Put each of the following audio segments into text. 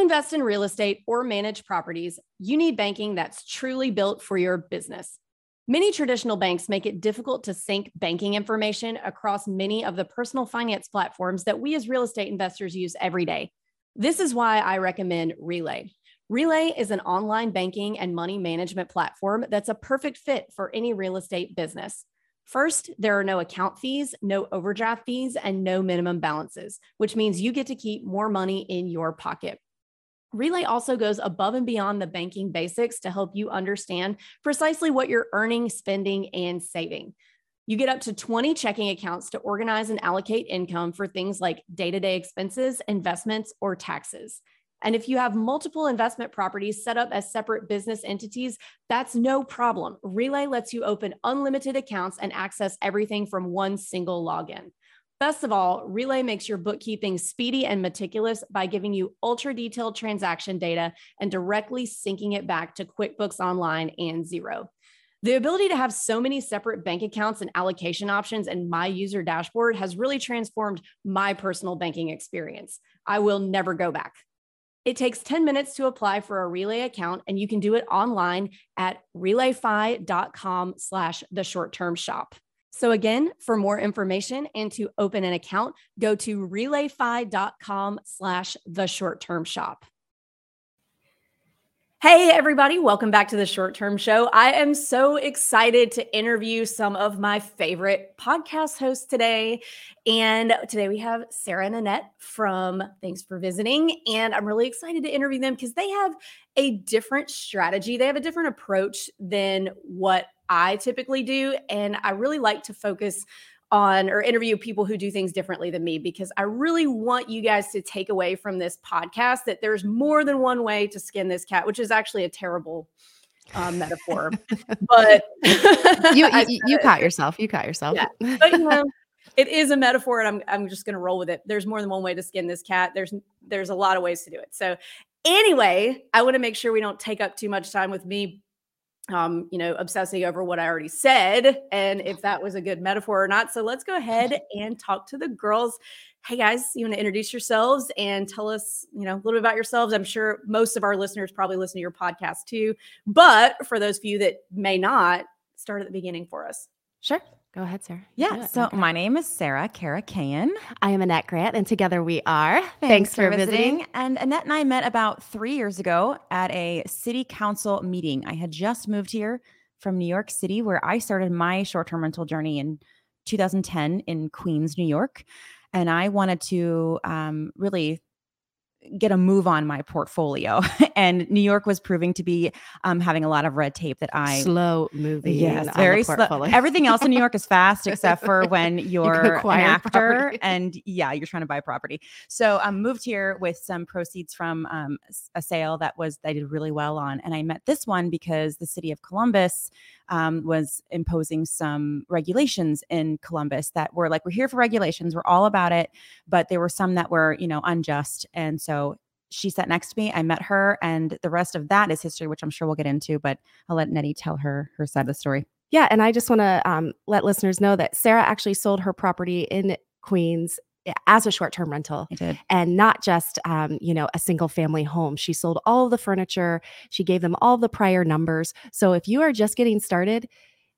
Invest in real estate or manage properties, you need banking that's truly built for your business. Many traditional banks make it difficult to sync banking information across many of the personal finance platforms that we as real estate investors use every day. This is why I recommend Relay. Relay is an online banking and money management platform that's a perfect fit for any real estate business. First, there are no account fees, no overdraft fees, and no minimum balances, which means you get to keep more money in your pocket. Relay also goes above and beyond the banking basics to help you understand precisely what you're earning, spending, and saving. You get up to 20 checking accounts to organize and allocate income for things like day to day expenses, investments, or taxes. And if you have multiple investment properties set up as separate business entities, that's no problem. Relay lets you open unlimited accounts and access everything from one single login. Best of all, Relay makes your bookkeeping speedy and meticulous by giving you ultra detailed transaction data and directly syncing it back to QuickBooks Online and Xero. The ability to have so many separate bank accounts and allocation options in my user dashboard has really transformed my personal banking experience. I will never go back. It takes 10 minutes to apply for a Relay account, and you can do it online at relayfi.com slash the short term shop. So again, for more information and to open an account, go to relayfi.com slash the short term shop. Hey, everybody, welcome back to the short term show. I am so excited to interview some of my favorite podcast hosts today. And today we have Sarah and Annette from Thanks for Visiting. And I'm really excited to interview them because they have a different strategy, they have a different approach than what I typically do. And I really like to focus on or interview people who do things differently than me because I really want you guys to take away from this podcast that there's more than one way to skin this cat, which is actually a terrible um, metaphor. but you you, you caught yourself. You caught yourself. Yeah. But you know, it is a metaphor, and I'm I'm just gonna roll with it. There's more than one way to skin this cat. There's there's a lot of ways to do it. So anyway, I want to make sure we don't take up too much time with me um, you know, obsessing over what I already said and if that was a good metaphor or not. So let's go ahead and talk to the girls. Hey guys, you want to introduce yourselves and tell us, you know, a little bit about yourselves? I'm sure most of our listeners probably listen to your podcast too, but for those of you that may not, start at the beginning for us. Sure. Go ahead, Sarah. Yeah. So my name is Sarah Kara Karakaian. I am Annette Grant, and together we are. Thanks, Thanks for, for visiting. visiting. And Annette and I met about three years ago at a city council meeting. I had just moved here from New York City, where I started my short term rental journey in 2010 in Queens, New York. And I wanted to um, really get a move on my portfolio. and New York was proving to be um, having a lot of red tape that I slow moving. Yes, very slow. Everything else in New York is fast except for when you're you an actor property. and yeah, you're trying to buy property. So I um, moved here with some proceeds from um, a sale that was I did really well on, and I met this one because the city of Columbus um, was imposing some regulations in Columbus that were like, we're here for regulations, we're all about it, but there were some that were, you know, unjust. And so she sat next to me. I met her, and the rest of that is history, which I'm sure we'll get into. But I'll let Nettie tell her her side of the story. Yeah, and I just want to um, let listeners know that Sarah actually sold her property in Queens as a short-term rental and not just um, you know a single family home. She sold all of the furniture. She gave them all the prior numbers. So if you are just getting started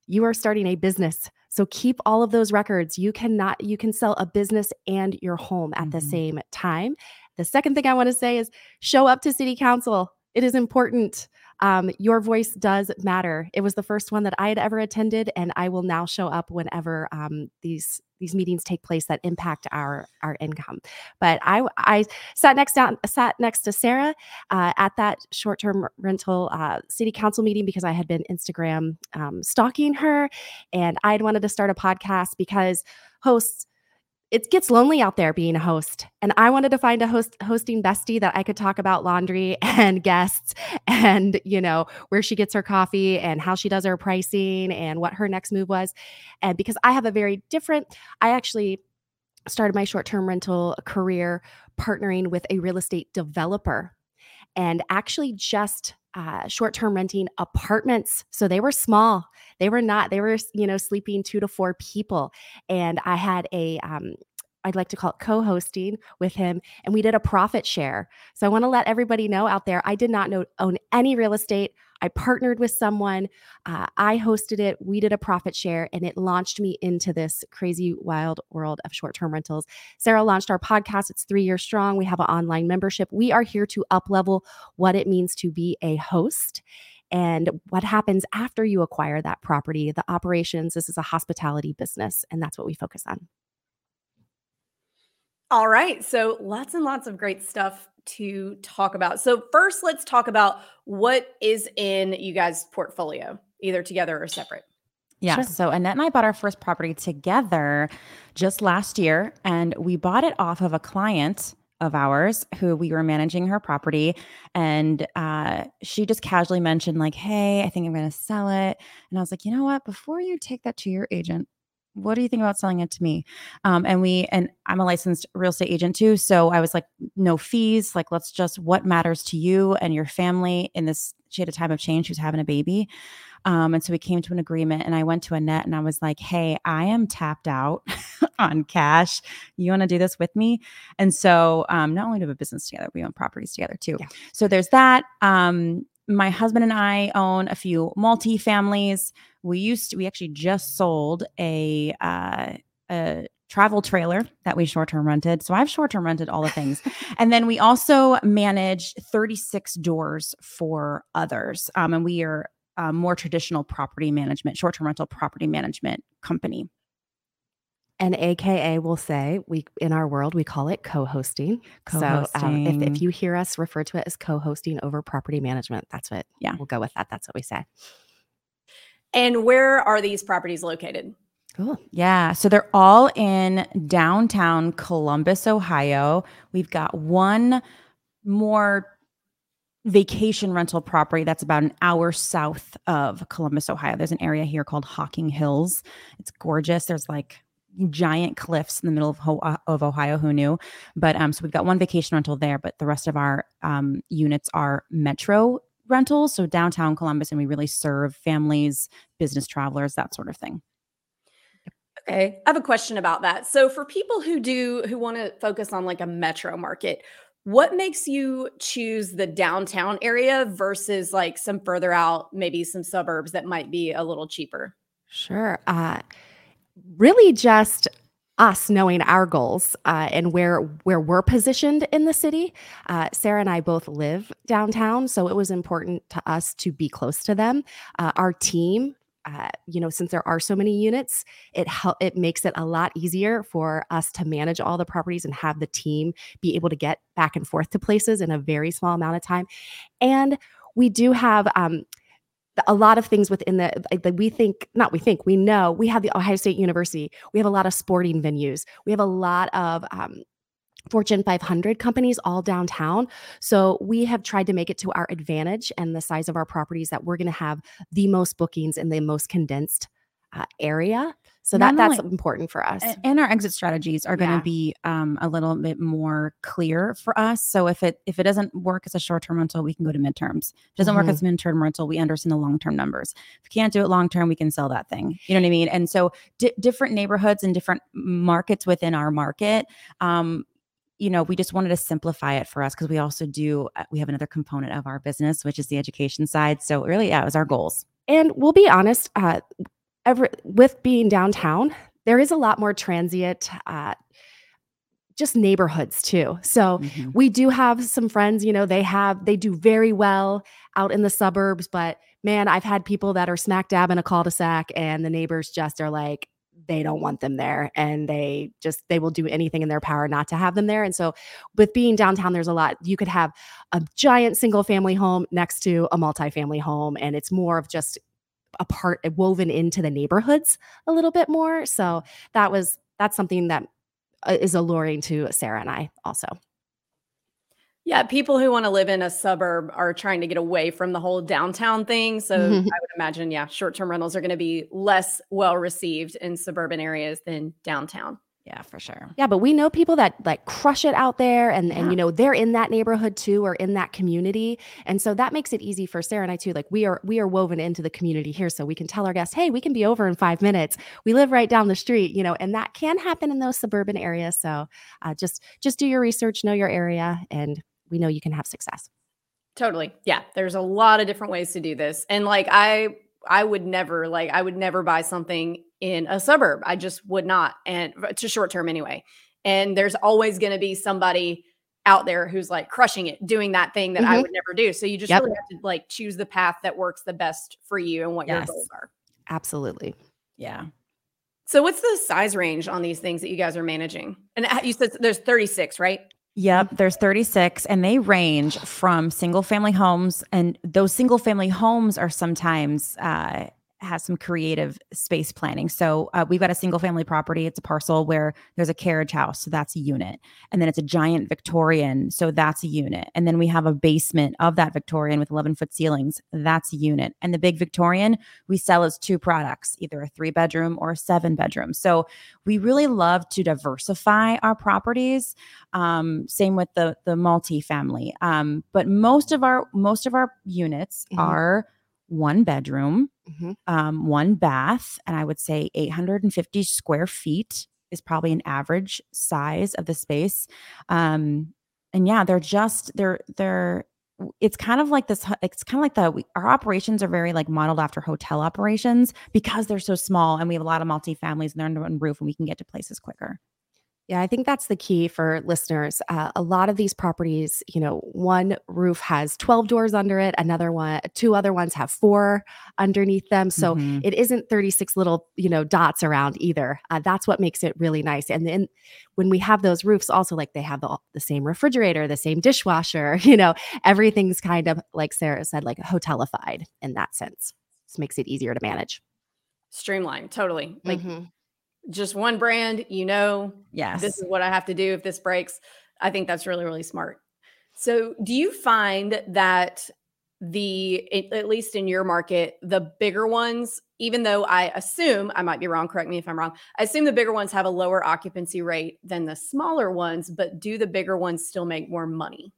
you are starting a business. So keep all of those records. You cannot you can sell a business and your home at mm-hmm. the same time. The second thing i want to say is show up to city council. It is important. Um, your voice does matter. It was the first one that I had ever attended, and I will now show up whenever um, these these meetings take place that impact our our income. But I I sat next down sat next to Sarah uh, at that short term rental uh, city council meeting because I had been Instagram um, stalking her, and I had wanted to start a podcast because hosts it gets lonely out there being a host. And I wanted to find a host hosting bestie that I could talk about laundry and guests and, you know, where she gets her coffee and how she does her pricing and what her next move was. And because I have a very different, I actually started my short-term rental career partnering with a real estate developer and actually just uh, short-term renting apartments so they were small they were not they were you know sleeping two to four people and i had a um, I'd like to call it co hosting with him, and we did a profit share. So I want to let everybody know out there I did not know, own any real estate. I partnered with someone, uh, I hosted it, we did a profit share, and it launched me into this crazy, wild world of short term rentals. Sarah launched our podcast. It's three years strong. We have an online membership. We are here to up level what it means to be a host and what happens after you acquire that property, the operations. This is a hospitality business, and that's what we focus on. All right. So lots and lots of great stuff to talk about. So first, let's talk about what is in you guys' portfolio, either together or separate. Yeah. Sure. So Annette and I bought our first property together just last year, and we bought it off of a client of ours who we were managing her property and uh, she just casually mentioned like hey i think i'm going to sell it and i was like you know what before you take that to your agent what do you think about selling it to me? Um, and we, and I'm a licensed real estate agent too. So I was like, no fees. Like, let's just what matters to you and your family in this. She had a time of change. She was having a baby. Um, and so we came to an agreement and I went to Annette and I was like, Hey, I am tapped out on cash. You want to do this with me? And so, um, not only do we have a business together, we own properties together too. Yeah. So there's that. Um, my husband and I own a few multi families. We used to, we actually just sold a, uh, a travel trailer that we short term rented. So I've short term rented all the things. and then we also manage 36 doors for others. Um, and we are a more traditional property management, short term rental property management company. And AKA will say we in our world we call it co-hosting. co-hosting. So um, if, if you hear us refer to it as co-hosting over property management, that's what. Yeah, we'll go with that. That's what we say. And where are these properties located? Cool. Yeah. So they're all in downtown Columbus, Ohio. We've got one more vacation rental property that's about an hour south of Columbus, Ohio. There's an area here called Hocking Hills. It's gorgeous. There's like giant cliffs in the middle of, uh, of Ohio. Who knew? But um, so we've got one vacation rental there, but the rest of our um, units are metro rentals, so downtown Columbus, and we really serve families, business travelers, that sort of thing. Okay, I have a question about that. So for people who do who want to focus on like a metro market, what makes you choose the downtown area versus like some further out, maybe some suburbs that might be a little cheaper? Sure. Uh, really just us knowing our goals uh, and where where we're positioned in the city. Uh, Sarah and I both live downtown, so it was important to us to be close to them. Uh, our team. Uh, you know, since there are so many units, it help it makes it a lot easier for us to manage all the properties and have the team be able to get back and forth to places in a very small amount of time. And we do have um, a lot of things within the that we think not we think we know. We have the ohio state university. We have a lot of sporting venues. We have a lot of um, fortune 500 companies all downtown. So we have tried to make it to our advantage and the size of our properties that we're going to have the most bookings in the most condensed uh, area so that that's important for us. And our exit strategies are going to yeah. be um, a little bit more clear for us. So if it if it doesn't work as a short term rental, we can go to midterms. If it doesn't mm-hmm. work as a midterm rental, we understand the long term numbers. If we can't do it long term, we can sell that thing. You know what I mean? And so di- different neighborhoods and different markets within our market. Um, you know, we just wanted to simplify it for us because we also do, uh, we have another component of our business, which is the education side. So, really, yeah, it was our goals. And we'll be honest, uh, every with being downtown, there is a lot more transient uh, just neighborhoods too. So mm-hmm. we do have some friends, you know, they have they do very well out in the suburbs, but man, I've had people that are smack dab in a cul-de-sac and the neighbors just are like they don't want them there and they just they will do anything in their power not to have them there. And so with being downtown there's a lot. You could have a giant single family home next to a multifamily home and it's more of just a part woven into the neighborhoods a little bit more. So that was that's something that uh, alluring to Sarah and I also. Yeah, people who want to live in a suburb are trying to get away from the whole downtown thing. So. I would imagine, yeah, short term rentals are going to be less well received in suburban areas than downtown. Yeah, for sure. Yeah, but we know people that like crush it out there and yeah. and you know, they're in that neighborhood too or in that community. And so that makes it easy for Sarah and I too. Like we are we are woven into the community here so we can tell our guests, "Hey, we can be over in 5 minutes. We live right down the street," you know, and that can happen in those suburban areas. So, uh, just just do your research, know your area and we know you can have success. Totally. Yeah, there's a lot of different ways to do this. And like I I would never like I would never buy something in a suburb. I just would not. And it's a short term anyway. And there's always going to be somebody out there who's like crushing it, doing that thing that mm-hmm. I would never do. So you just yep. really have to like choose the path that works the best for you and what yes. your goals are. Absolutely. Yeah. So what's the size range on these things that you guys are managing? And uh, you said there's 36, right? Yep, there's 36 and they range from single family homes and those single family homes are sometimes uh has some creative space planning. So uh, we've got a single family property. It's a parcel where there's a carriage house. So that's a unit. And then it's a giant Victorian. So that's a unit. And then we have a basement of that Victorian with 11 foot ceilings. That's a unit. And the big Victorian we sell as two products, either a three bedroom or a seven bedroom. So we really love to diversify our properties. Um, same with the, the multi-family. Um, but most of our, most of our units mm-hmm. are one bedroom, mm-hmm. um, one bath, and I would say 850 square feet is probably an average size of the space. Um, and yeah, they're just they're they're it's kind of like this it's kind of like the we, our operations are very like modeled after hotel operations because they're so small and we have a lot of multi-families and they're under one roof and we can get to places quicker yeah, I think that's the key for listeners. Uh, a lot of these properties, you know, one roof has 12 doors under it, another one, two other ones have four underneath them. So mm-hmm. it isn't 36 little, you know, dots around either. Uh, that's what makes it really nice. And then when we have those roofs, also like they have the, the same refrigerator, the same dishwasher, you know, everything's kind of like Sarah said, like hotelified in that sense. This makes it easier to manage. Streamlined, totally. Like, mm-hmm just one brand, you know, yes, this is what I have to do if this breaks. I think that's really, really smart. So, do you find that the, at least in your market, the bigger ones, even though I assume, I might be wrong, correct me if I'm wrong, I assume the bigger ones have a lower occupancy rate than the smaller ones, but do the bigger ones still make more money?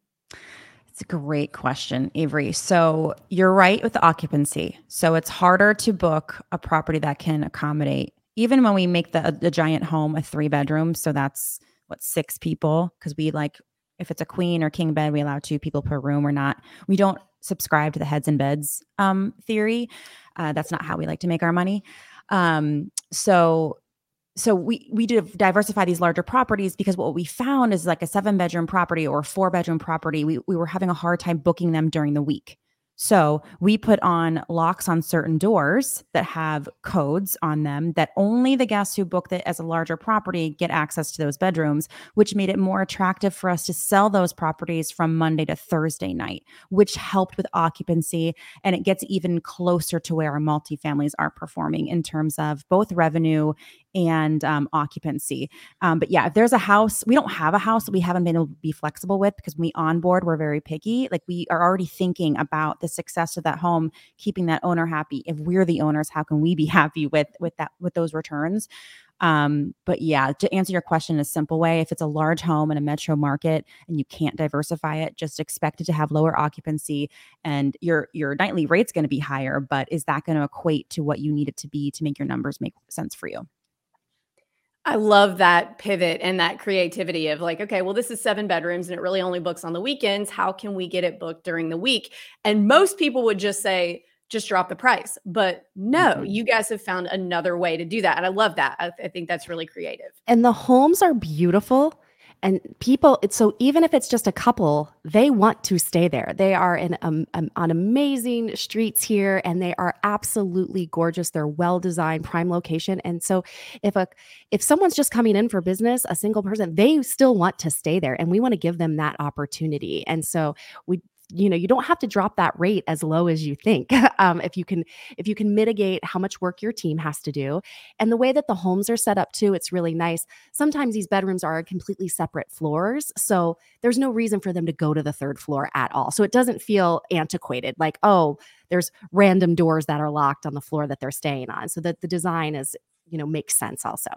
It's a great question, Avery. So you're right with the occupancy. So it's harder to book a property that can accommodate even when we make the the giant home a three bedroom, so that's what six people because we like if it's a queen or king bed, we allow two people per room. We're not we don't subscribe to the heads and beds um, theory. Uh, that's not how we like to make our money. Um, so so we we do diversify these larger properties because what we found is like a seven bedroom property or four bedroom property we, we were having a hard time booking them during the week so we put on locks on certain doors that have codes on them that only the guests who booked it as a larger property get access to those bedrooms, which made it more attractive for us to sell those properties from Monday to Thursday night, which helped with occupancy. And it gets even closer to where our multifamilies are performing in terms of both revenue and um, occupancy. Um, but yeah, if there's a house, we don't have a house that we haven't been able to be flexible with because we onboard, we're very picky. Like we are already thinking about the success of that home, keeping that owner happy. If we're the owners, how can we be happy with with that with those returns? Um, but yeah, to answer your question in a simple way, if it's a large home in a metro market and you can't diversify it, just expect it to have lower occupancy and your your nightly rate's going to be higher. But is that going to equate to what you need it to be to make your numbers make sense for you? I love that pivot and that creativity of like, okay, well, this is seven bedrooms and it really only books on the weekends. How can we get it booked during the week? And most people would just say, just drop the price. But no, mm-hmm. you guys have found another way to do that. And I love that. I, I think that's really creative. And the homes are beautiful and people it's so even if it's just a couple they want to stay there. They are in um, um, on amazing streets here and they are absolutely gorgeous. They're well designed prime location. And so if a if someone's just coming in for business a single person they still want to stay there and we want to give them that opportunity. And so we you know you don't have to drop that rate as low as you think um, if you can if you can mitigate how much work your team has to do. And the way that the homes are set up too it's really nice. Sometimes these bedrooms are completely separate floors so there's no reason for them to go to the third floor at all. So it doesn't feel antiquated like oh there's random doors that are locked on the floor that they're staying on. So that the design is you know makes sense also.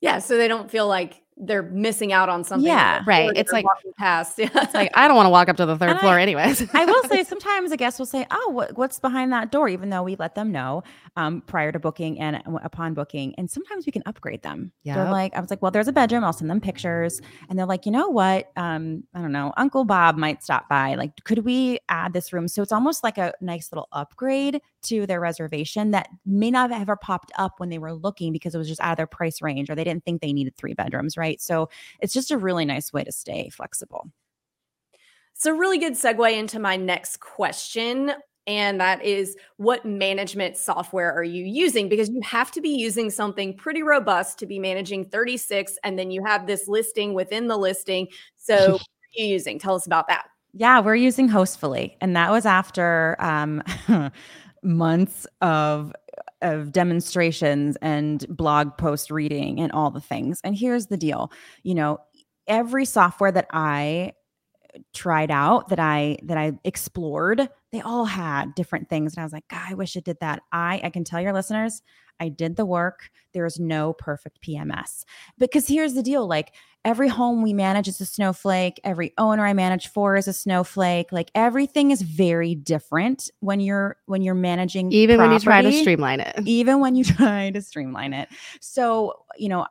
Yeah so they don't feel like they're missing out on something. Yeah, right. It's like past. Yeah. It's like I don't want to walk up to the third and floor, I, anyways. I will say sometimes a guest will say, "Oh, what, what's behind that door?" Even though we let them know um, prior to booking and upon booking, and sometimes we can upgrade them. Yeah, they're like, I was like, "Well, there's a bedroom. I'll send them pictures," and they're like, "You know what? Um, I don't know. Uncle Bob might stop by. Like, could we add this room?" So it's almost like a nice little upgrade to their reservation that may not have ever popped up when they were looking because it was just out of their price range or they didn't think they needed three bedrooms, right? So it's just a really nice way to stay flexible. It's a really good segue into my next question. And that is what management software are you using? Because you have to be using something pretty robust to be managing 36. And then you have this listing within the listing. So, what are you using? Tell us about that. Yeah, we're using Hostfully. And that was after um, months of of demonstrations and blog post reading and all the things. And here's the deal, you know, every software that I tried out that I that I explored, they all had different things and I was like, God, I wish it did that. I I can tell your listeners, I did the work. There is no perfect PMS. Because here's the deal, like every home we manage is a snowflake. Every owner i manage for is a snowflake. Like everything is very different when you're when you're managing even property, when you try to streamline it. Even when you try to streamline it. So you know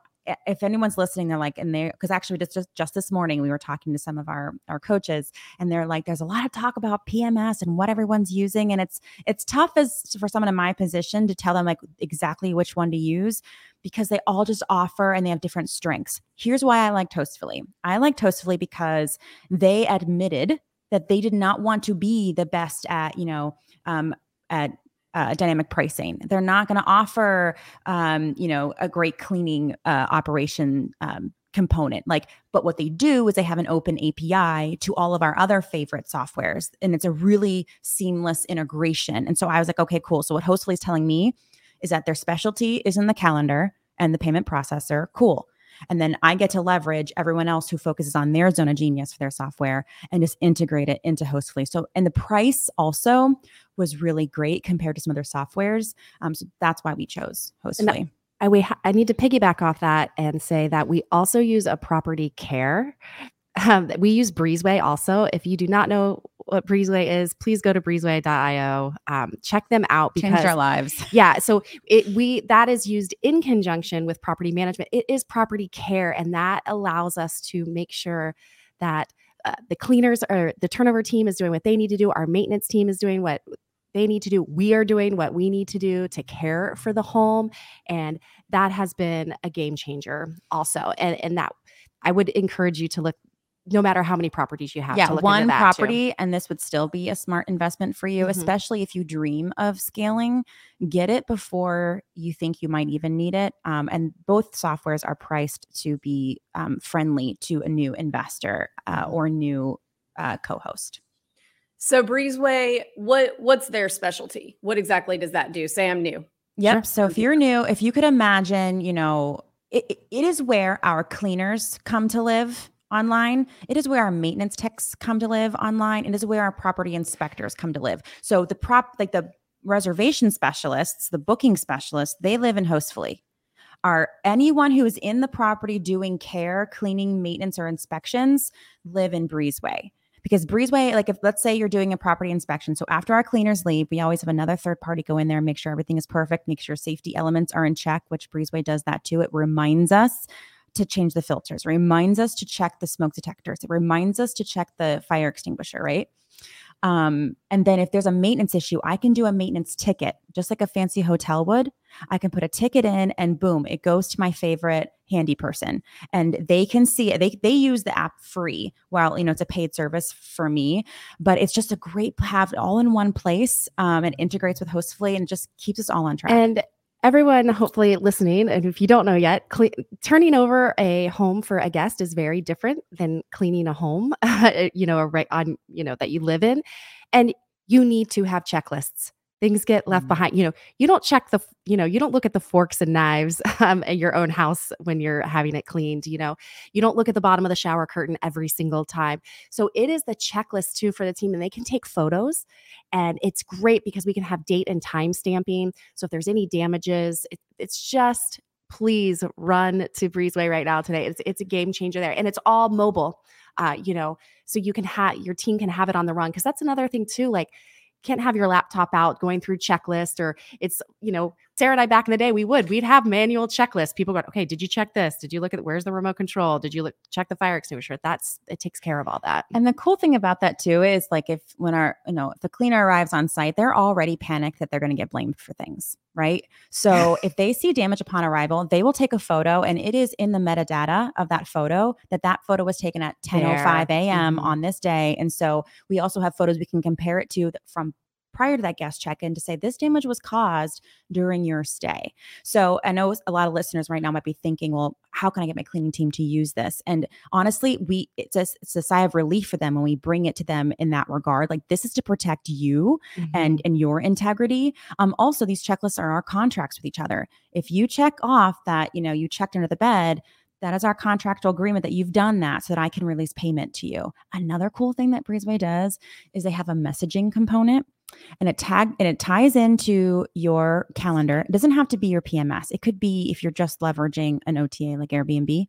if anyone's listening, they're like, and they because actually just, just just this morning we were talking to some of our our coaches, and they're like, there's a lot of talk about PMS and what everyone's using, and it's it's tough as for someone in my position to tell them like exactly which one to use because they all just offer and they have different strengths. Here's why I like Hostfully. I like Hostfully because they admitted that they did not want to be the best at you know um, at uh, dynamic pricing. They're not going to offer, um, you know, a great cleaning uh, operation um, component. Like, but what they do is they have an open API to all of our other favorite softwares, and it's a really seamless integration. And so I was like, okay, cool. So what Hostfully is telling me is that their specialty is in the calendar and the payment processor. Cool. And then I get to leverage everyone else who focuses on their zone of genius for their software and just integrate it into Hostfully. So, and the price also was really great compared to some other softwares. Um, so that's why we chose Hostfully. I, we ha- I need to piggyback off that and say that we also use a property care. Um, we use Breezeway also. If you do not know what Breezeway is, please go to breezeway.io. Um, check them out because changed our lives. Yeah, so it we that is used in conjunction with property management. It is property care, and that allows us to make sure that uh, the cleaners or the turnover team is doing what they need to do. Our maintenance team is doing what they need to do. We are doing what we need to do to care for the home, and that has been a game changer also. And and that I would encourage you to look no matter how many properties you have. Yeah, one property, too. and this would still be a smart investment for you, mm-hmm. especially if you dream of scaling. Get it before you think you might even need it. Um, and both softwares are priced to be um, friendly to a new investor uh, mm-hmm. or new uh, co-host. So Breezeway, what what's their specialty? What exactly does that do? Say I'm new. Yep. Sure. So if you're new, if you could imagine, you know, it, it is where our cleaners come to live online. It is where our maintenance techs come to live online. It is where our property inspectors come to live. So the prop, like the reservation specialists, the booking specialists, they live in Hostfully. Are anyone who is in the property doing care, cleaning, maintenance, or inspections live in Breezeway? Because Breezeway, like if let's say you're doing a property inspection, so after our cleaners leave, we always have another third party go in there, make sure everything is perfect, make sure safety elements are in check, which Breezeway does that too. It reminds us to change the filters, reminds us to check the smoke detectors, it reminds us to check the fire extinguisher, right? Um, and then if there's a maintenance issue, I can do a maintenance ticket, just like a fancy hotel would. I can put a ticket in and boom, it goes to my favorite handy person and they can see it. They, they use the app free while, you know, it's a paid service for me, but it's just a great have it all in one place. Um, and integrates with Hostfully and just keeps us all on track. And everyone hopefully listening and if you don't know yet turning over a home for a guest is very different than cleaning a home you know right on you know that you live in. And you need to have checklists things get left mm-hmm. behind. You know you don't check the you know you don't look at the forks and knives um, at your own house when you're having it cleaned you know. You don't look at the bottom of the shower curtain every single time. So it is the checklist too for the team and they can take photos and it's great because we can have date and time stamping. So if there's any damages it, it's just please run to breezeway right now today. It's, it's a game changer there and it's all mobile uh, you know. So you can have your team can have it on the run because that's another thing too like can't have your laptop out going through checklist or it's you know sarah and i back in the day we would we'd have manual checklists. People go okay did you check this? Did you look at where's the remote control? Did you look check the fire extinguisher? That's it takes care of all that. And the cool thing about that too is like if when our you know if the cleaner arrives on site they're already panicked that they're going to get blamed for things right? So if they see damage upon arrival they will take a photo and it is in the metadata of that photo that that photo was taken at 10:05 a.m. Mm-hmm. on this day. And so we also have photos we can compare it to from prior to that guest check in to say this damage was caused during your stay. So I know a lot of listeners right now might be thinking, well, how can I get my cleaning team to use this? And honestly, we it's a, it's a sigh of relief for them when we bring it to them in that regard. Like this is to protect you mm-hmm. and and your integrity. Um, also, these checklists are our contracts with each other. If you check off that you know you checked under the bed, that is our contractual agreement that you've done that so that I can release payment to you. Another cool thing that Breezeway does is they have a messaging component and it tag and it ties into your calendar. It doesn't have to be your PMS. It could be if you're just leveraging an OTA like Airbnb,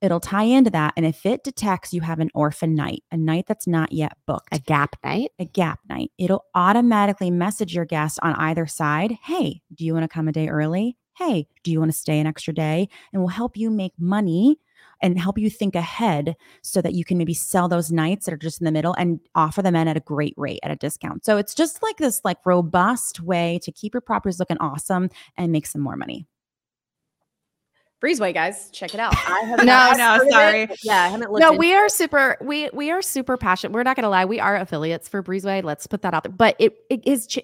it'll tie into that. And if it detects you have an orphan night, a night that's not yet booked, a gap night, a gap night, it'll automatically message your guest on either side, "Hey, do you want to come a day early? Hey, do you want to stay an extra day?" And we'll help you make money and help you think ahead so that you can maybe sell those nights that are just in the middle and offer them in at a great rate at a discount. So it's just like this like robust way to keep your properties looking awesome and make some more money. Breezeway, guys, check it out. I have no, no, sorry. It. Yeah, I haven't looked. No, we are super. We we are super passionate. We're not going to lie. We are affiliates for Breezeway. Let's put that out there. But it it is. Ch-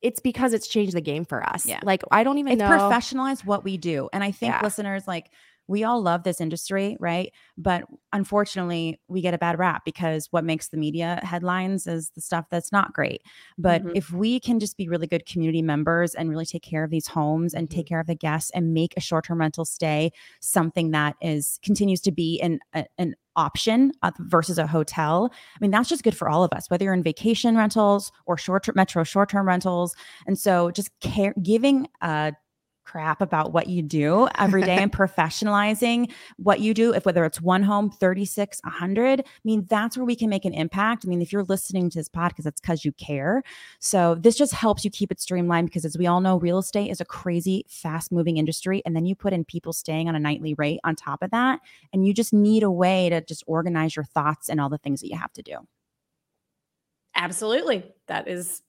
it's because it's changed the game for us. Yeah. Like I don't even it's know. professionalized what we do. And I think yeah. listeners like we all love this industry, right? But unfortunately, we get a bad rap because what makes the media headlines is the stuff that's not great. But mm-hmm. if we can just be really good community members and really take care of these homes and take mm-hmm. care of the guests and make a short-term rental stay something that is continues to be an an option versus a hotel. I mean, that's just good for all of us, whether you're in vacation rentals or short metro short term rentals. And so, just care giving a crap about what you do every day and professionalizing what you do. If whether it's one home 36 100 i mean that's where we can make an impact. I mean if you're listening to this podcast it's because you care. So this just helps you keep it streamlined because as we all know real estate is a crazy fast moving industry and then you put in people staying on a nightly rate on top of that and you just need a way to just organize your thoughts and all the things that you have to do. Absolutely. That is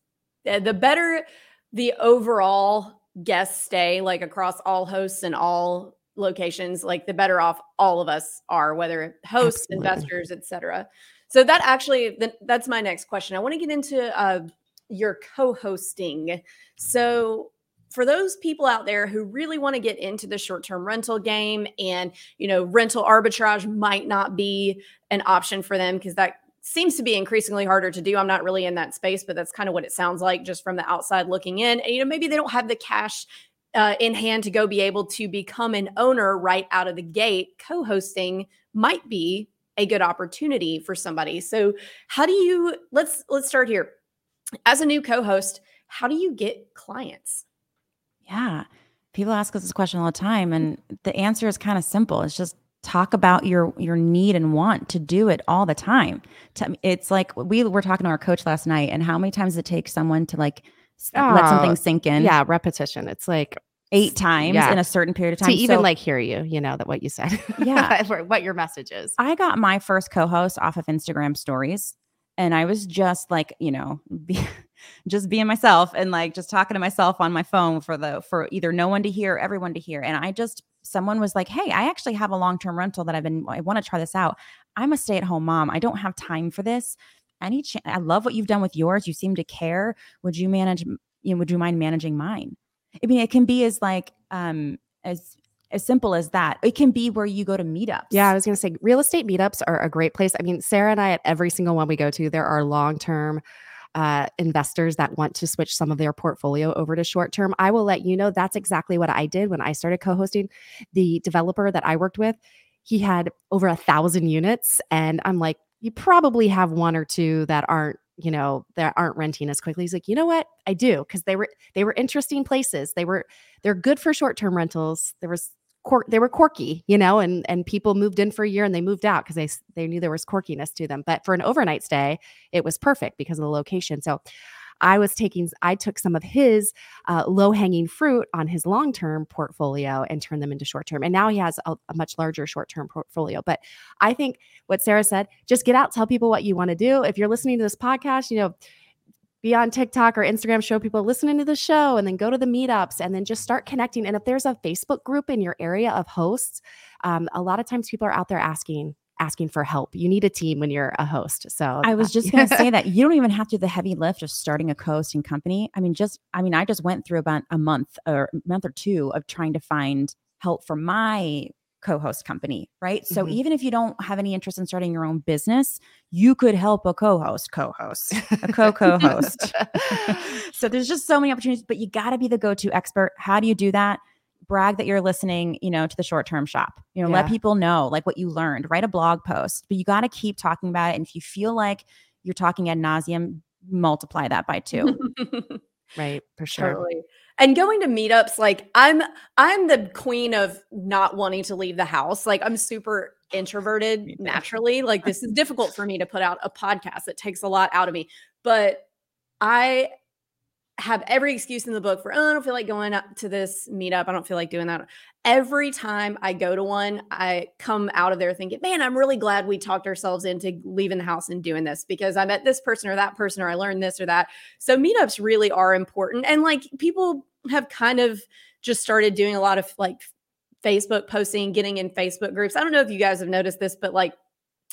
eh, the better the overall guest stay like across all hosts and all locations like the better off all of us are whether hosts Absolutely. investors etc so that actually that's my next question. I want to get into uh, your co-hosting. So for those people out there who really want to get into the short-term rental game and you know rental arbitrage might not be an option for them because that seems to be increasingly harder to do. I'm not really in that space, but that's kind of what it sounds like just from the outside looking in. And, you know, maybe they don't have the cash uh, in hand to go be able to become an owner right out of the gate. Co hosting might be a good opportunity for somebody. So, how do you let's let's start here. As a new co-host, how do you get clients? Yeah. People ask us this question all the time and the answer is kind of simple. It's just talk about your your need and want to do it all the time. It's like we were talking to our coach last night and how many times it takes someone to like oh, let ah, something sink in? yeah repetition. It's like eight times yeah. in a certain period of time to even so, like hear you you know that what you said. Yeah. What your message is. I got my first co-host off of instagram stories and i was just like you know be, just being myself and like just talking to myself on my phone for the for either no one to hear everyone to hear and i just someone was like, Hey, I actually have a long term rental that I've been, I want to try this out. I'm a stay at home mom. I don't have time for this. Any chance, I love what you've done with yours. You seem to care. Would you manage, you know, would you mind managing mine? I mean, it can be as like um as as simple as that. It can be where you go to meetups. Yeah, I was going to say real estate meetups are a great place. I mean, Sarah and I at every single one we go to, there are long term uh, investors that want to switch some of their portfolio over to short term. I will let you know that's exactly what I did when I started co hosting. The developer that I worked with, he had over a thousand units. And I'm like, you probably have one or two that aren't you know that aren't renting as quickly he's like you know what i do because they were they were interesting places they were they're good for short-term rentals there was quirk, they were quirky, you know, and and people moved in for a year and they moved out because they they knew there was quirkiness to them. But for an overnight stay, it was perfect because of the location. So I was taking, I took some of his uh, low hanging fruit on his long term portfolio and turned them into short term. And now he has a, a much larger short term portfolio. But I think what Sarah said, just get out, tell people what you want to do. If you're listening to this podcast, you know, be on TikTok or Instagram, show people listening to the show, and then go to the meetups and then just start connecting. And if there's a Facebook group in your area of hosts, um, a lot of times people are out there asking asking for help. You need a team when you're a host. So I was just going to say that you don't even have to do the heavy lift of starting a co-hosting company. I mean, just I mean, I just went through about a month or month or two of trying to find help for my co-host company, right? So mm-hmm. even if you don't have any interest in starting your own business, you could help a co-host, co-host, a co-co-host. so there's just so many opportunities, but you got to be the go-to expert. How do you do that? Brag that you're listening, you know, to the short-term shop. You know, yeah. let people know like what you learned. Write a blog post, but you got to keep talking about it. And if you feel like you're talking ad nauseum, multiply that by two. right, for sure. Totally and going to meetups like i'm i'm the queen of not wanting to leave the house like i'm super introverted naturally like this is difficult for me to put out a podcast it takes a lot out of me but i have every excuse in the book for oh, I don't feel like going up to this meetup. I don't feel like doing that. Every time I go to one, I come out of there thinking, man, I'm really glad we talked ourselves into leaving the house and doing this because I met this person or that person or I learned this or that. So meetups really are important. And like people have kind of just started doing a lot of like Facebook posting, getting in Facebook groups. I don't know if you guys have noticed this, but like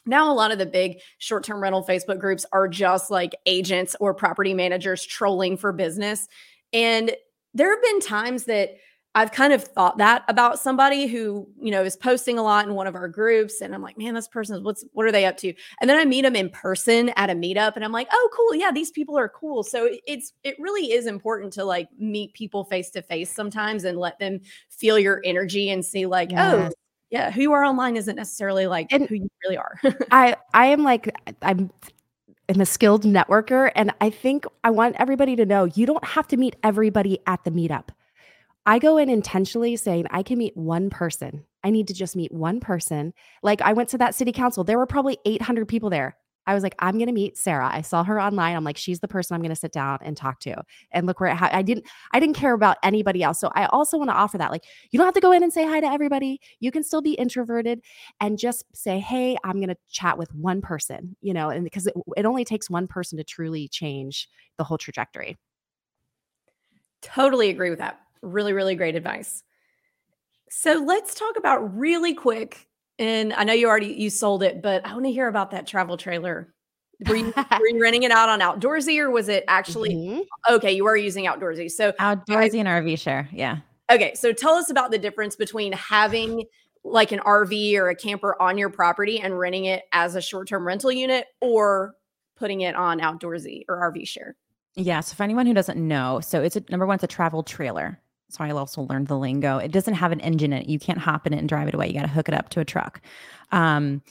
now a lot of the big short-term rental facebook groups are just like agents or property managers trolling for business and there have been times that I've kind of thought that about somebody who, you know, is posting a lot in one of our groups. And I'm like, man, this person, what's, what are they up to? And then I meet them in person at a meetup and I'm like, oh, cool. Yeah, these people are cool. So it's, it really is important to like meet people face to face sometimes and let them feel your energy and see, like, oh, yes. oh, yeah, who you are online isn't necessarily like and who you really are. I I am like I'm I'm a skilled networker and I think I want everybody to know you don't have to meet everybody at the meetup. I go in intentionally saying I can meet one person. I need to just meet one person. Like I went to that city council, there were probably 800 people there. I was like, I'm going to meet Sarah. I saw her online. I'm like, she's the person I'm going to sit down and talk to. And look where I didn't, I didn't care about anybody else. So I also want to offer that. Like, you don't have to go in and say hi to everybody. You can still be introverted and just say, hey, I'm going to chat with one person, you know, and because it, it only takes one person to truly change the whole trajectory. Totally agree with that. Really, really great advice. So let's talk about really quick and I know you already you sold it, but I want to hear about that travel trailer. Were you, were you renting it out on Outdoorsy or was it actually mm-hmm. okay? You were using Outdoorsy, so Outdoorsy I, and RV share, yeah. Okay, so tell us about the difference between having like an RV or a camper on your property and renting it as a short-term rental unit, or putting it on Outdoorsy or RV share. Yeah. So for anyone who doesn't know, so it's a number one, it's a travel trailer. So I also learned the lingo. It doesn't have an engine in it. You can't hop in it and drive it away. You got to hook it up to a truck. Um,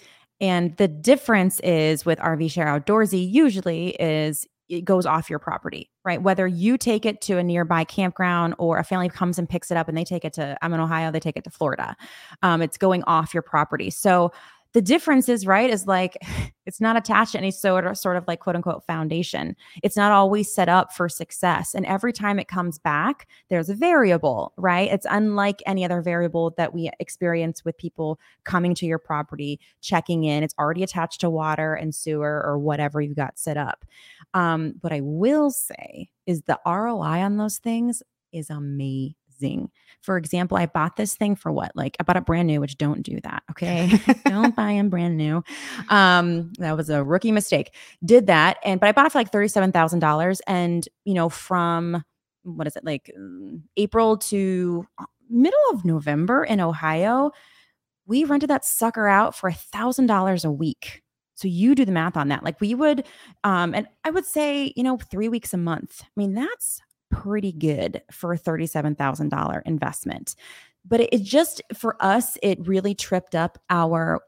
and the difference is with RV Share Outdoorsy, usually is it goes off your property, right? Whether you take it to a nearby campground or a family comes and picks it up and they take it to, I'm in Ohio, they take it to Florida. Um, it's going off your property. So the difference is right is like it's not attached to any sort of sort of like quote unquote foundation. It's not always set up for success. And every time it comes back there's a variable right? It's unlike any other variable that we experience with people coming to your property checking in. It's already attached to water and sewer or whatever you've got set up. Um, what i will say is the roi on those things is amazing amazing. For example, I bought this thing for what? Like I bought it brand new, which don't do that. Okay. don't buy them brand new. Um, that was a rookie mistake. Did that. And but I bought it for like $37,000. And, you know, from what is it like April to middle of November in Ohio, we rented that sucker out for a thousand dollars a week. So you do the math on that. Like we would, um, and I would say, you know, three weeks a month. I mean, that's pretty good for a $37,000 investment. But it, it just, for us, it really tripped up our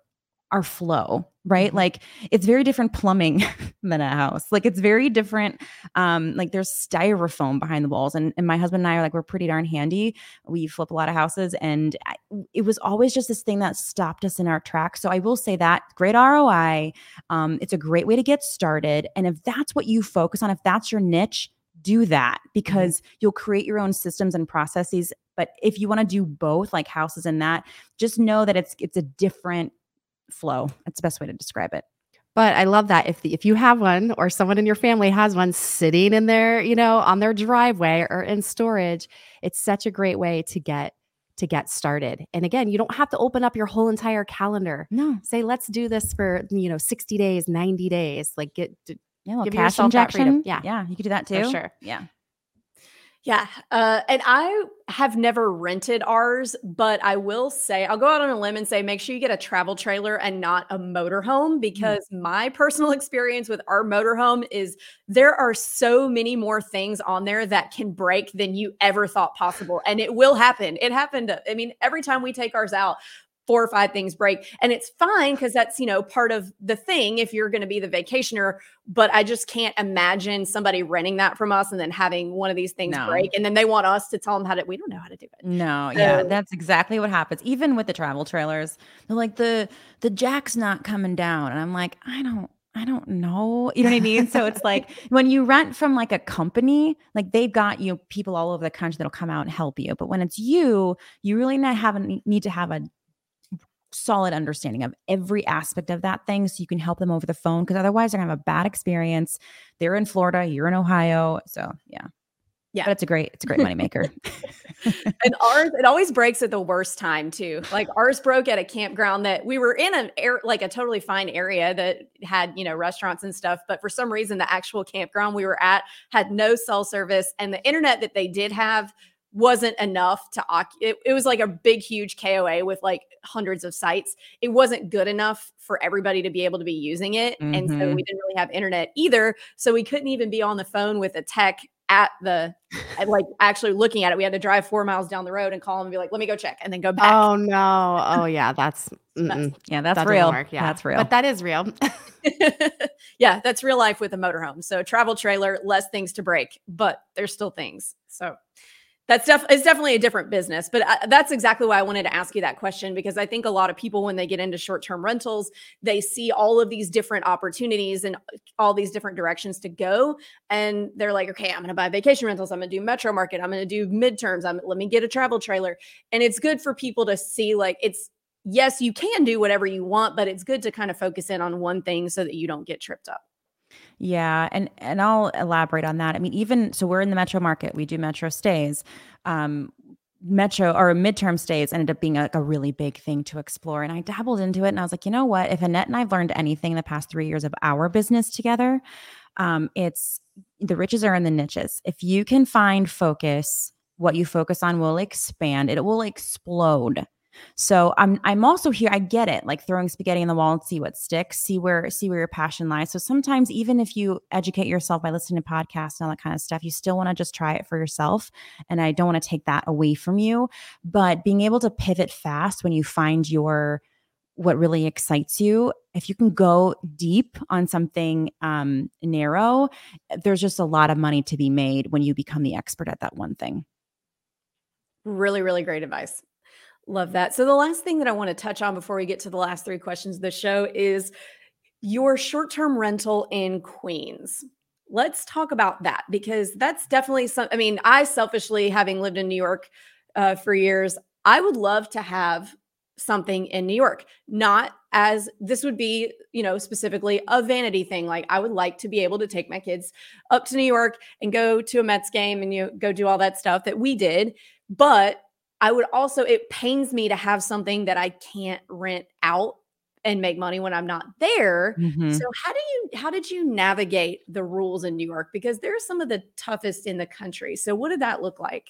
our flow right mm-hmm. like it's very different plumbing than a house like it's very different um like there's styrofoam behind the walls and, and my husband and i are like we're pretty darn handy we flip a lot of houses and I, it was always just this thing that stopped us in our tracks so i will say that great roi um it's a great way to get started and if that's what you focus on if that's your niche do that mm-hmm. because you'll create your own systems and processes but if you want to do both like houses and that just know that it's it's a different flow. That's the best way to describe it. But I love that if the, if you have one or someone in your family has one sitting in their, you know, on their driveway or in storage, it's such a great way to get to get started. And again, you don't have to open up your whole entire calendar. No. Say let's do this for, you know, 60 days, 90 days. Like get yeah, give cash injection. Yeah. Yeah, you could do that too. For sure. Yeah. Yeah. Uh, and I have never rented ours, but I will say, I'll go out on a limb and say, make sure you get a travel trailer and not a motorhome mm. because mm. my personal experience with our motorhome is there are so many more things on there that can break than you ever thought possible. And it will happen. It happened. I mean, every time we take ours out, four or five things break and it's fine because that's you know part of the thing if you're going to be the vacationer but i just can't imagine somebody renting that from us and then having one of these things no. break and then they want us to tell them how to we don't know how to do it no so, yeah that's exactly what happens even with the travel trailers they're like the the jack's not coming down and i'm like i don't I don't know. You know what I mean? So it's like when you rent from like a company, like they've got you know, people all over the country that'll come out and help you. But when it's you, you really not have a, need to have a solid understanding of every aspect of that thing so you can help them over the phone because otherwise they're gonna have a bad experience. They're in Florida, you're in Ohio. So yeah. Yeah. But it's a great, it's a great moneymaker. and ours, it always breaks at the worst time too. Like ours broke at a campground that we were in an air like a totally fine area that had, you know, restaurants and stuff. But for some reason, the actual campground we were at had no cell service. And the internet that they did have wasn't enough to it, it was like a big huge koa with like hundreds of sites. It wasn't good enough for everybody to be able to be using it mm-hmm. and so mm-hmm. we didn't really have internet either so we couldn't even be on the phone with a tech at the at like actually looking at it. We had to drive four miles down the road and call them and be like let me go check and then go back. Oh no. Oh yeah. That's, that's yeah that's that real. work. yeah. That's real. But that is real. Yeah that's real life with a motorhome. So travel trailer less things to break but there's still things. So that's def- it's definitely a different business but uh, that's exactly why i wanted to ask you that question because i think a lot of people when they get into short-term rentals they see all of these different opportunities and all these different directions to go and they're like okay i'm going to buy vacation rentals i'm going to do metro market i'm going to do midterms i'm let me get a travel trailer. And it's good for people to see like it's yes you can do whatever you want but it's good to kind of focus in on one thing so that you don't get tripped up yeah, and and I'll elaborate on that. I mean, even so, we're in the metro market. We do metro stays. Um, metro or midterm stays ended up being like a really big thing to explore. And I dabbled into it, and I was like, you know what? If Annette and I've learned anything in the past three years of our business together, um, it's the riches are in the niches. If you can find focus, what you focus on will expand. It will explode. So I'm I'm also here. I get it, like throwing spaghetti in the wall and see what sticks, see where see where your passion lies. So sometimes even if you educate yourself by listening to podcasts and all that kind of stuff, you still want to just try it for yourself. And I don't want to take that away from you. But being able to pivot fast when you find your what really excites you if you can go deep on something um, narrow there's just a lot of money to be made when you become the expert at that one thing really really great advice Love that. So, the last thing that I want to touch on before we get to the last three questions of the show is your short term rental in Queens. Let's talk about that because that's definitely some. I mean, I selfishly, having lived in New York uh, for years, I would love to have something in New York, not as this would be, you know, specifically a vanity thing. Like I would like to be able to take my kids up to New York and go to a Mets game and you know, go do all that stuff that we did. But I would also, it pains me to have something that I can't rent out and make money when I'm not there. Mm-hmm. So how do you how did you navigate the rules in New York because they're some of the toughest in the country. So what did that look like?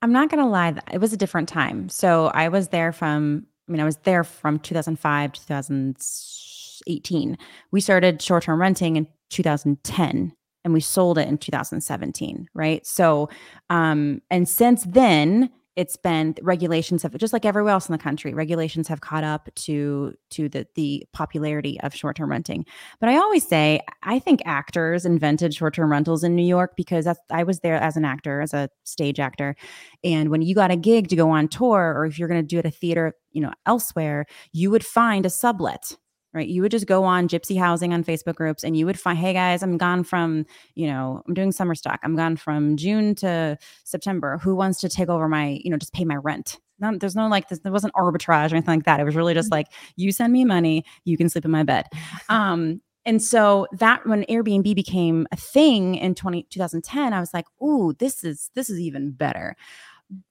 I'm not going to lie, it was a different time. So I was there from I mean I was there from 2005 to 2018. We started short-term renting in 2010 and we sold it in 2017, right? So um and since then it's been regulations have just like everywhere else in the country regulations have caught up to to the the popularity of short-term renting. But i always say i think actors invented short-term rentals in new york because that's i was there as an actor as a stage actor. And when you got a gig to go on tour or if you're going to do it at a theater you know elsewhere you would find a sublet right? You would just go on gypsy housing on Facebook groups and you would find, hey guys, I'm gone from, you know, I'm doing summer stock. I'm gone from June to September. Who wants to take over my, you know, just pay my rent? Not, there's no like this, there wasn't arbitrage or anything like that. It was really just mm-hmm. like, you send me money, you can sleep in my bed. Um, and so that when Airbnb became a thing in 20, 2010, I was like, ooh, this is this is even better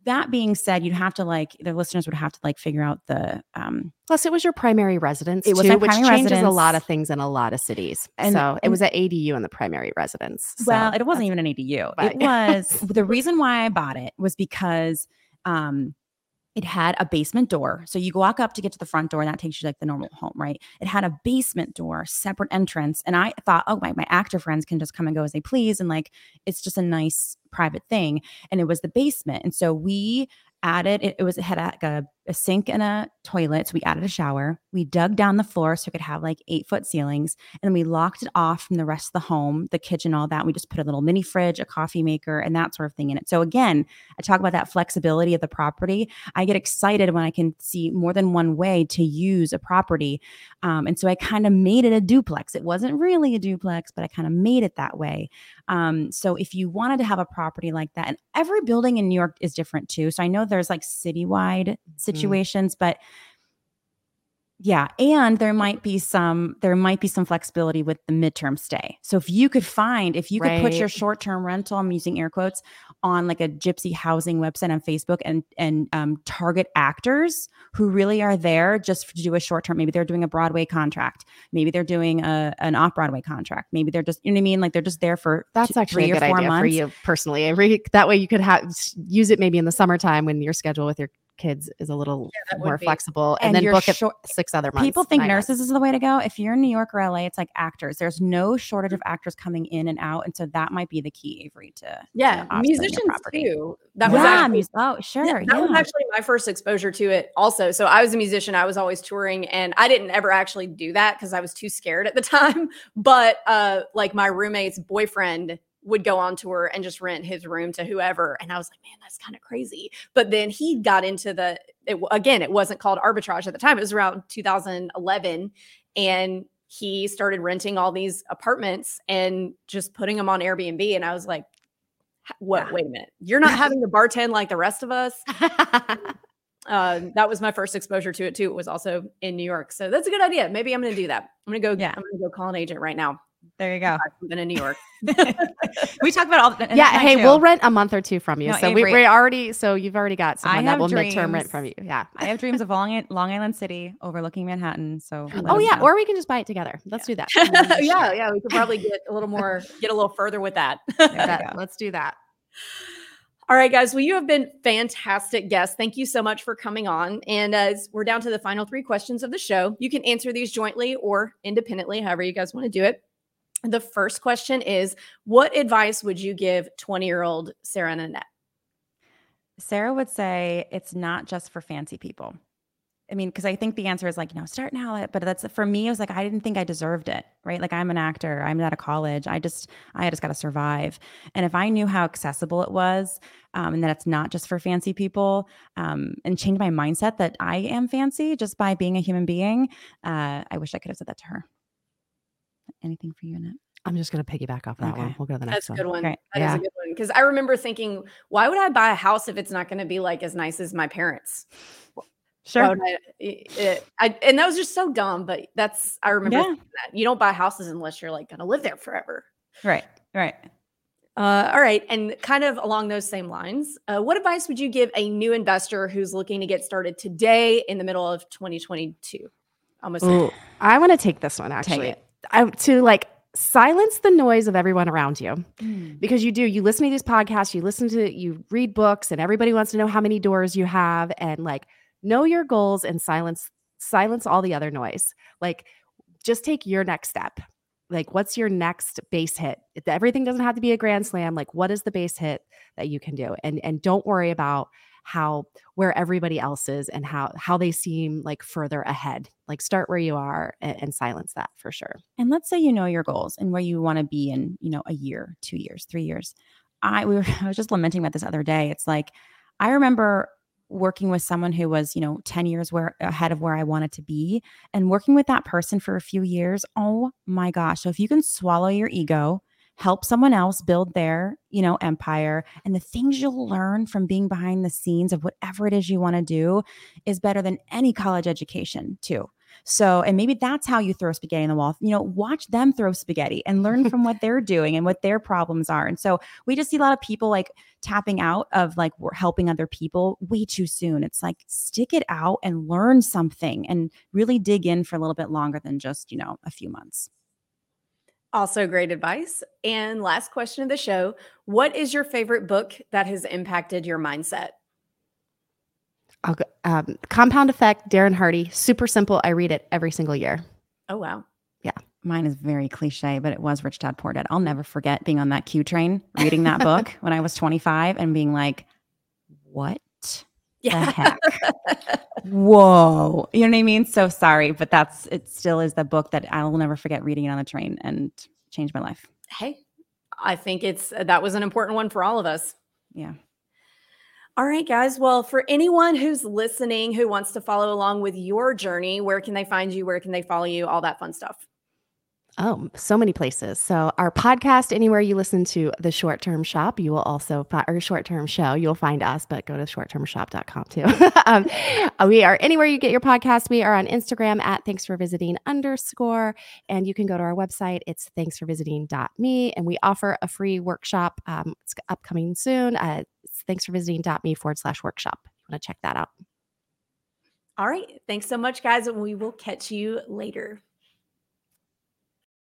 that being said, you'd have to like the listeners would have to like figure out the um plus it was your primary residence it was too, which changes residence. a lot of things in a lot of cities. And so and, it was at ADU in the primary residence. So well, it wasn't even an ADU. But, it was the reason why I bought it was because um it had a basement door. So you walk up to get to the front door, and that takes you like the normal home, right? It had a basement door, separate entrance. And I thought, oh, my, my actor friends can just come and go as they please. And like, it's just a nice private thing. And it was the basement. And so we added it, it was it had a, a, sink and a toilet so we added a shower. We dug down the floor so it could have like eight foot ceilings and then we locked it off from the rest of the home the kitchen all that. We just put a little mini fridge a coffee maker and that sort of thing in it. So again i talk about that flexibility of the property. I get excited when i can see more than one way to use a property um, and so i kind of made it a duplex. It wasn't really a duplex but i kind of made it that way. Um, so if you wanted to have a property like that and every building in new york is different too so i know there's like citywide mm-hmm. Situations, mm. but yeah, and there might be some there might be some flexibility with the midterm stay. So if you could find if you right. could put your short-term rental, I'm using air quotes, on like a gypsy housing website on Facebook and and um, target actors who really are there just to do a short-term. Maybe they're doing a Broadway contract. Maybe they're doing a an off-Broadway contract. Maybe they're just you know what I mean. Like they're just there for that's two, actually a good idea months. for you personally. Every that way you could have use it maybe in the summertime when your schedule with your kids is a little yeah, more flexible and, and then book short, it six other months. People think nurses months. is the way to go. If you're in New York or LA, it's like actors. There's no shortage of actors coming in and out. And so that might be the key, Avery, to Yeah, to musicians too. That was yeah, actually, oh, sure. Yeah, that yeah. was actually my first exposure to it also. So I was a musician. I was always touring and I didn't ever actually do that because I was too scared at the time. But uh like my roommate's boyfriend would go on tour and just rent his room to whoever. And I was like, man, that's kind of crazy. But then he got into the, it, again, it wasn't called arbitrage at the time. It was around 2011. And he started renting all these apartments and just putting them on Airbnb. And I was like, what? Yeah. Wait a minute. You're not having to bartend like the rest of us. uh, that was my first exposure to it too. It was also in New York. So that's a good idea. Maybe I'm going to do that. I'm going to go, yeah. I'm going to go call an agent right now. There you go. Something in New York. we talk about all. The, yeah. Hey, too. we'll rent a month or two from you. No, so we, we already. So you've already got someone that will dreams. midterm rent from you. Yeah. I have dreams of Long, Long Island City overlooking Manhattan. So. Oh yeah, know. or we can just buy it together. Let's yeah. do that. yeah, yeah. We could probably get a little more, get a little further with that. Let's do that. All right, guys. Well, you have been fantastic guests. Thank you so much for coming on. And uh, as we're down to the final three questions of the show, you can answer these jointly or independently, however you guys want to do it. The first question is What advice would you give 20 year old Sarah and Annette? Sarah would say it's not just for fancy people. I mean, because I think the answer is like, you know, start now. But that's for me, it was like, I didn't think I deserved it, right? Like, I'm an actor, I'm out of college. I just, I just got to survive. And if I knew how accessible it was um, and that it's not just for fancy people um, and change my mindset that I am fancy just by being a human being, uh, I wish I could have said that to her. Anything for you, Annette? I'm just going to piggyback off that okay. one. We'll go to the next one. That's a good one. Okay. That yeah. is a good one. Because I remember thinking, why would I buy a house if it's not going to be like as nice as my parents? Sure. I, it, I, and that was just so dumb, but that's, I remember yeah. that. You don't buy houses unless you're like going to live there forever. Right. Right. Uh, all right. And kind of along those same lines, uh, what advice would you give a new investor who's looking to get started today in the middle of 2022? Almost. Ooh, I want to take this one actually. I, to like silence the noise of everyone around you. Mm. because you do you listen to these podcasts you listen to you read books and everybody wants to know how many doors you have and like know your goals and silence silence all the other noise. Like just take your next step like what's your next base hit? Everything doesn't have to be a grand slam like what is the base hit that you can do? And and don't worry about how where everybody else is and how how they seem like further ahead. Like start where you are and, and silence that for sure. And let's say you know your goals and where you want to be in you know a year two years three years. I we were i was just lamenting about this other day. It's like i remember working with someone who was, you know, 10 years where ahead of where I wanted to be and working with that person for a few years. Oh my gosh. So if you can swallow your ego, help someone else build their, you know, empire and the things you'll learn from being behind the scenes of whatever it is you want to do is better than any college education, too. So, and maybe that's how you throw spaghetti in the wall. You know, watch them throw spaghetti and learn from what they're doing and what their problems are. And so we just see a lot of people like tapping out of like helping other people way too soon. It's like stick it out and learn something and really dig in for a little bit longer than just, you know, a few months. Also, great advice. And last question of the show What is your favorite book that has impacted your mindset? I'll go, um, Compound Effect, Darren Hardy. Super simple. I read it every single year. Oh, wow. Yeah. Mine is very cliche, but it was Rich Dad Poor Dad. I'll never forget being on that Q train, reading that book when I was 25 and being like, what yeah. the heck? Whoa. You know what I mean? So sorry, but that's, it still is the book that I will never forget reading it on the train and changed my life. Hey, I think it's, that was an important one for all of us. Yeah. All right, guys. Well, for anyone who's listening who wants to follow along with your journey, where can they find you? Where can they follow you? All that fun stuff. Oh, so many places. So our podcast, anywhere you listen to the short term shop, you will also find our short term show, you'll find us, but go to shorttermshop.com too. um, we are anywhere you get your podcast. We are on Instagram at thanks for visiting underscore. And you can go to our website. It's thanks for visiting.me. And we offer a free workshop. Um, it's upcoming soon. Uh, thanks for visiting.me forward slash workshop. You want to check that out. All right. Thanks so much, guys. And we will catch you later.